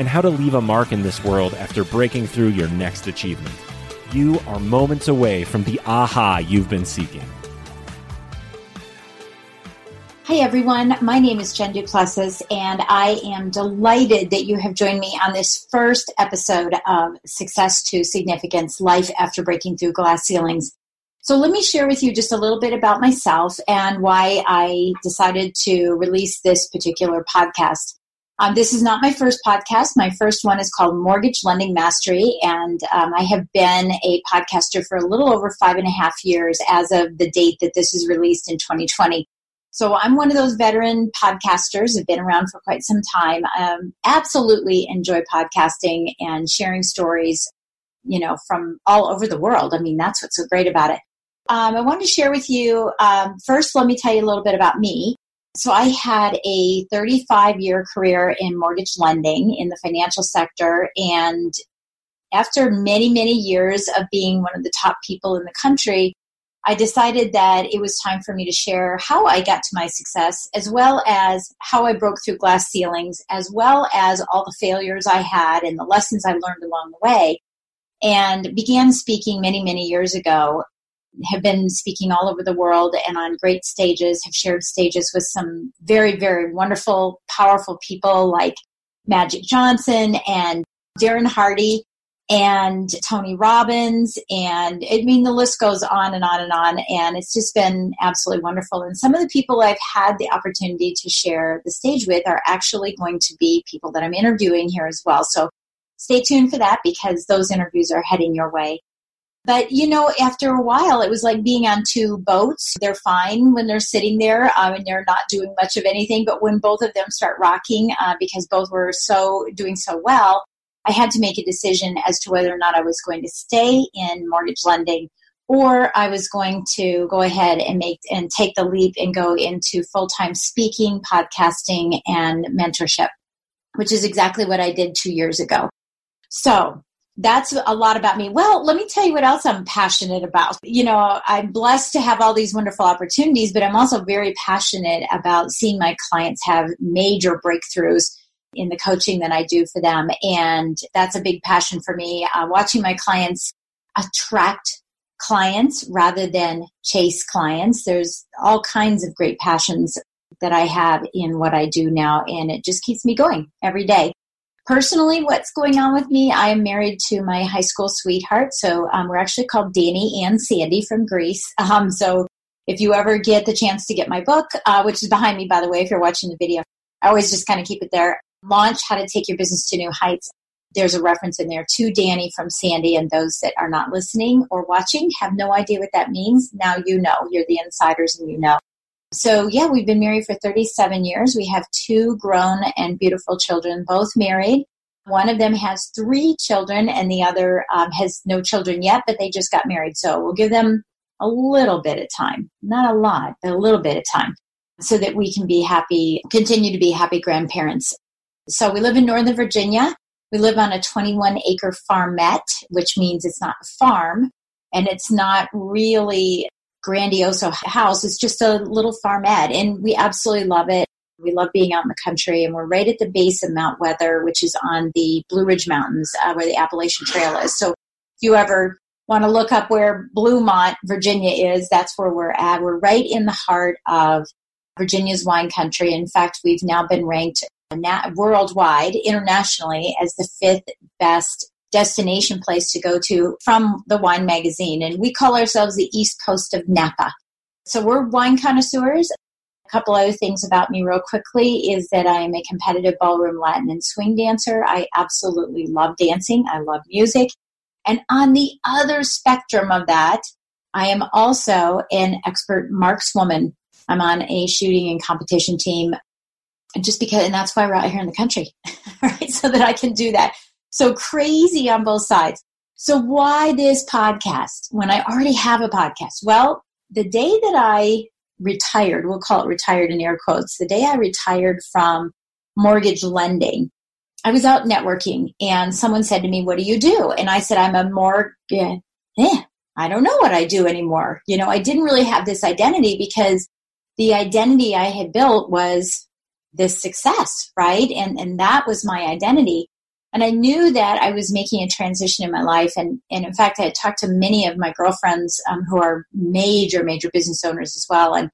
and how to leave a mark in this world after breaking through your next achievement. You are moments away from the aha you've been seeking. Hi, everyone. My name is Jen Duplessis, and I am delighted that you have joined me on this first episode of Success to Significance Life After Breaking Through Glass Ceilings. So, let me share with you just a little bit about myself and why I decided to release this particular podcast. Um, this is not my first podcast. My first one is called Mortgage Lending Mastery, and um, I have been a podcaster for a little over five and a half years as of the date that this is released in 2020. So I'm one of those veteran podcasters. I've been around for quite some time. Um, absolutely enjoy podcasting and sharing stories, you know, from all over the world. I mean, that's what's so great about it. Um, I wanted to share with you um, first. Let me tell you a little bit about me. So I had a 35 year career in mortgage lending in the financial sector. And after many, many years of being one of the top people in the country, I decided that it was time for me to share how I got to my success, as well as how I broke through glass ceilings, as well as all the failures I had and the lessons I learned along the way. And began speaking many, many years ago have been speaking all over the world and on great stages, have shared stages with some very, very wonderful, powerful people like Magic Johnson and Darren Hardy and Tony Robbins. And I mean, the list goes on and on and on. And it's just been absolutely wonderful. And some of the people I've had the opportunity to share the stage with are actually going to be people that I'm interviewing here as well. So stay tuned for that because those interviews are heading your way. But you know, after a while, it was like being on two boats. They're fine when they're sitting there um, and they're not doing much of anything. But when both of them start rocking, uh, because both were so doing so well, I had to make a decision as to whether or not I was going to stay in mortgage lending or I was going to go ahead and make and take the leap and go into full time speaking, podcasting, and mentorship, which is exactly what I did two years ago. So that's a lot about me. Well, let me tell you what else I'm passionate about. You know, I'm blessed to have all these wonderful opportunities, but I'm also very passionate about seeing my clients have major breakthroughs in the coaching that I do for them. And that's a big passion for me. Uh, watching my clients attract clients rather than chase clients. There's all kinds of great passions that I have in what I do now, and it just keeps me going every day personally, what's going on with me, I am married to my high school sweetheart. So um, we're actually called Danny and Sandy from Grease. Um, so if you ever get the chance to get my book, uh, which is behind me, by the way, if you're watching the video, I always just kind of keep it there. Launch How to Take Your Business to New Heights. There's a reference in there to Danny from Sandy, and those that are not listening or watching have no idea what that means. Now you know. You're the insiders and you know. So, yeah, we've been married for 37 years. We have two grown and beautiful children, both married. One of them has three children, and the other um, has no children yet, but they just got married. So, we'll give them a little bit of time, not a lot, but a little bit of time, so that we can be happy, continue to be happy grandparents. So, we live in Northern Virginia. We live on a 21 acre farmette, which means it's not a farm and it's not really grandiose house. It's just a little farmette, and we absolutely love it. We love being out in the country, and we're right at the base of Mount Weather, which is on the Blue Ridge Mountains, uh, where the Appalachian Trail is. So, if you ever want to look up where Bluemont, Virginia is, that's where we're at. We're right in the heart of Virginia's wine country. In fact, we've now been ranked worldwide, internationally, as the fifth best destination place to go to from the wine magazine. And we call ourselves the East Coast of Napa. So we're wine connoisseurs. A couple other things about me, real quickly, is that I am a competitive ballroom Latin and swing dancer. I absolutely love dancing, I love music. And on the other spectrum of that, I am also an expert markswoman. I'm on a shooting and competition team just because, and that's why we're out here in the country, right? So that I can do that. So crazy on both sides. So why this podcast when I already have a podcast? Well, the day that I retired, we'll call it retired in air quotes, the day I retired from mortgage lending, I was out networking and someone said to me, What do you do? And I said, I'm a mortgage, eh, I don't know what I do anymore. You know, I didn't really have this identity because the identity I had built was this success, right? And and that was my identity. And I knew that I was making a transition in my life. And, and in fact, I had talked to many of my girlfriends um, who are major, major business owners as well. And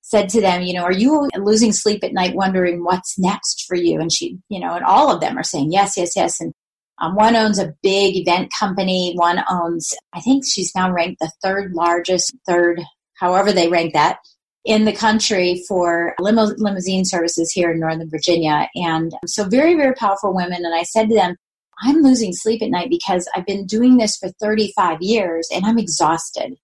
said to them, you know, are you losing sleep at night wondering what's next for you? And she, you know, and all of them are saying yes, yes, yes. And um, one owns a big event company. One owns, I think she's now ranked the third largest, third, however they rank that, in the country for limo- limousine services here in Northern Virginia. And so very, very powerful women. And I said to them, I'm losing sleep at night because I've been doing this for 35 years and I'm exhausted.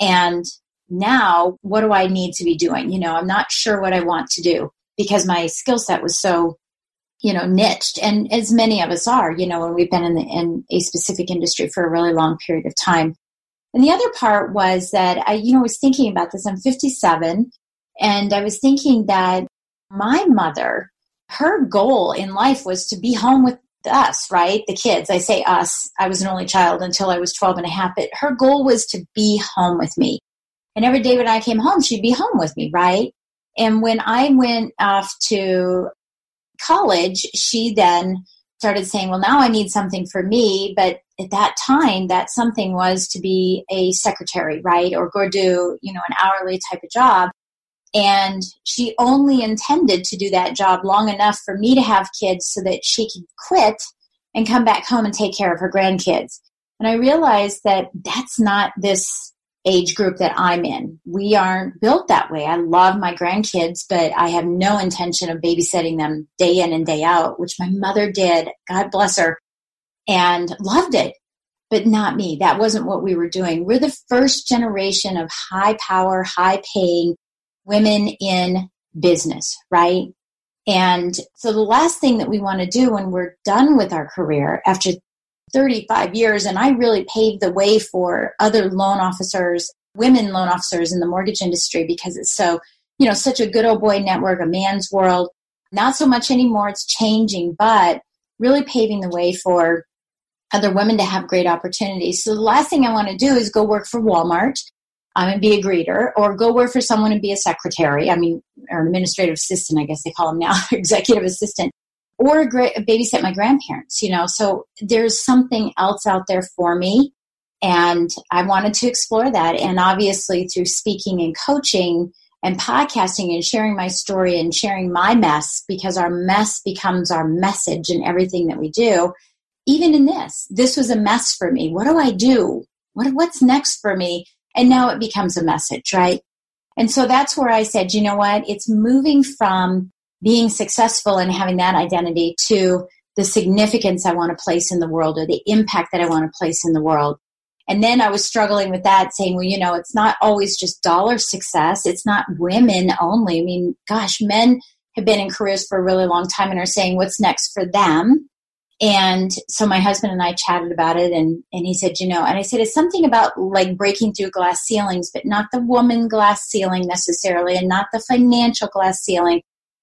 And now what do I need to be doing? You know, I'm not sure what I want to do because my skill set was so you know niched and as many of us are you know when we've been in, the, in a specific industry for a really long period of time and the other part was that I, you know, was thinking about this. I'm 57, and I was thinking that my mother, her goal in life was to be home with us, right? The kids. I say us. I was an only child until I was 12 and a half, but her goal was to be home with me. And every day when I came home, she'd be home with me, right? And when I went off to college, she then started saying, well, now I need something for me. But at that time, that something was to be a secretary, right? Or go do, you know, an hourly type of job. And she only intended to do that job long enough for me to have kids so that she could quit and come back home and take care of her grandkids. And I realized that that's not this age group that I'm in. We aren't built that way. I love my grandkids, but I have no intention of babysitting them day in and day out, which my mother did. God bless her and loved it, but not me. That wasn't what we were doing. We're the first generation of high power, high paying women in business, right? And so the last thing that we want to do when we're done with our career after 35 years, and I really paved the way for other loan officers, women loan officers in the mortgage industry because it's so, you know, such a good old boy network, a man's world. Not so much anymore, it's changing, but really paving the way for other women to have great opportunities. So the last thing I want to do is go work for Walmart um, and be a greeter, or go work for someone and be a secretary. I mean, or administrative assistant, I guess they call them now, executive assistant or a great, babysit my grandparents, you know. So there's something else out there for me. And I wanted to explore that. And obviously, through speaking and coaching and podcasting and sharing my story and sharing my mess, because our mess becomes our message in everything that we do. Even in this, this was a mess for me. What do I do? What, what's next for me? And now it becomes a message, right? And so that's where I said, you know what? It's moving from being successful and having that identity to the significance I want to place in the world or the impact that I want to place in the world. And then I was struggling with that, saying, well, you know, it's not always just dollar success. It's not women only. I mean, gosh, men have been in careers for a really long time and are saying, what's next for them? And so my husband and I chatted about it and, and he said, you know, and I said, it's something about like breaking through glass ceilings, but not the woman glass ceiling necessarily and not the financial glass ceiling,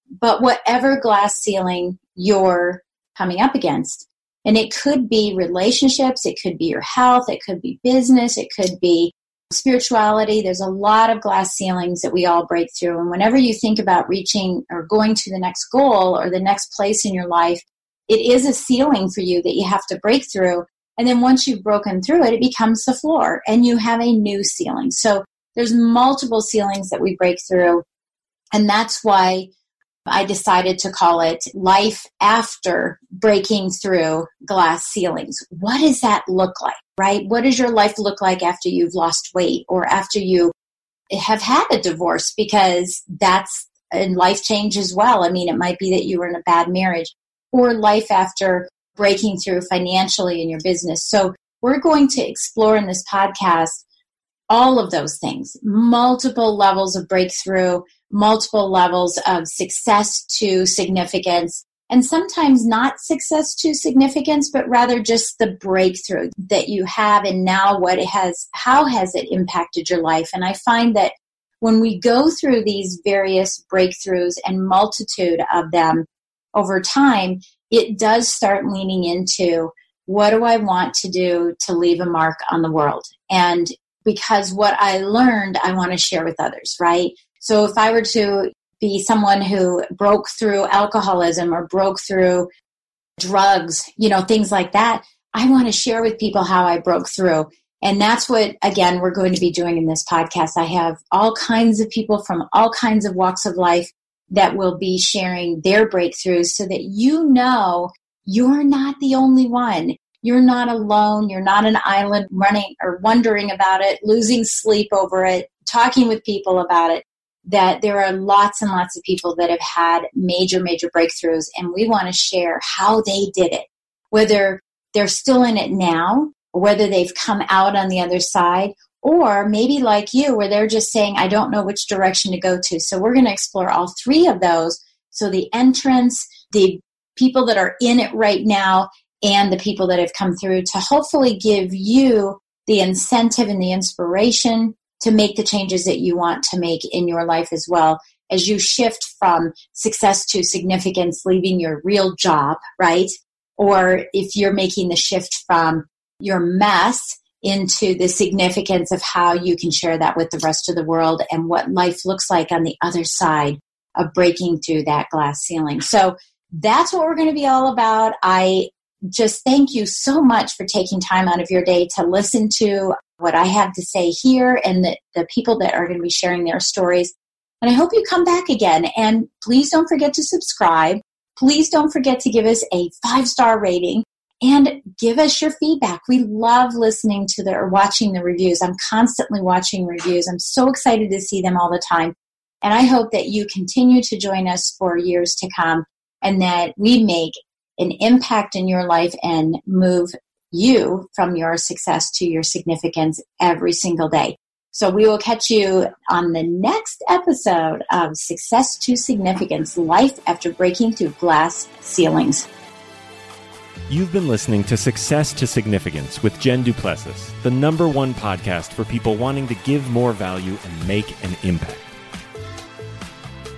but whatever glass ceiling you're coming up against. And it could be relationships, it could be your health, it could be business, it could be spirituality. There's a lot of glass ceilings that we all break through. And whenever you think about reaching or going to the next goal or the next place in your life, it is a ceiling for you that you have to break through. And then once you've broken through it, it becomes the floor and you have a new ceiling. So there's multiple ceilings that we break through. And that's why I decided to call it Life After Breaking Through Glass Ceilings. What does that look like, right? What does your life look like after you've lost weight or after you have had a divorce? Because that's a life change as well. I mean, it might be that you were in a bad marriage or life after breaking through financially in your business. So we're going to explore in this podcast all of those things, multiple levels of breakthrough, multiple levels of success to significance, and sometimes not success to significance, but rather just the breakthrough that you have and now what it has, how has it impacted your life? And I find that when we go through these various breakthroughs and multitude of them over time, it does start leaning into what do I want to do to leave a mark on the world? And because what I learned, I want to share with others, right? So if I were to be someone who broke through alcoholism or broke through drugs, you know, things like that, I want to share with people how I broke through. And that's what, again, we're going to be doing in this podcast. I have all kinds of people from all kinds of walks of life that will be sharing their breakthroughs so that you know you're not the only one. You're not alone. You're not an island running or wondering about it, losing sleep over it, talking with people about it. That there are lots and lots of people that have had major, major breakthroughs, and we want to share how they did it. Whether they're still in it now, whether they've come out on the other side, or maybe like you, where they're just saying, I don't know which direction to go to. So we're going to explore all three of those. So the entrance, the people that are in it right now, and the people that have come through to hopefully give you the incentive and the inspiration to make the changes that you want to make in your life as well as you shift from success to significance, leaving your real job, right? Or if you're making the shift from your mess into the significance of how you can share that with the rest of the world and what life looks like on the other side of breaking through that glass ceiling. So that's what we're going to be all about. I just thank you so much for taking time out of your day to listen to what I have to say here and the, the people that are going to be sharing their stories. And I hope you come back again. And please don't forget to subscribe. Please don't forget to give us a five star rating and give us your feedback. We love listening to the or watching the reviews. I'm constantly watching reviews. I'm so excited to see them all the time. And I hope that you continue to join us for years to come and that we make an impact in your life and move you from your success to your significance every single day. So we will catch you on the next episode of Success to Significance Life After Breaking Through Glass Ceilings. You've been listening to Success to Significance with Jen Duplessis, the number one podcast for people wanting to give more value and make an impact.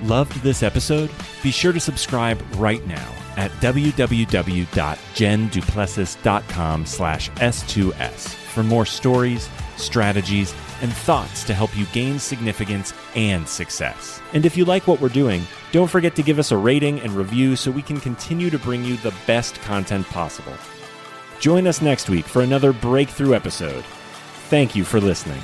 Loved this episode? Be sure to subscribe right now at www.jenduplessis.com slash S2S for more stories, strategies, and thoughts to help you gain significance and success. And if you like what we're doing, don't forget to give us a rating and review so we can continue to bring you the best content possible. Join us next week for another breakthrough episode. Thank you for listening.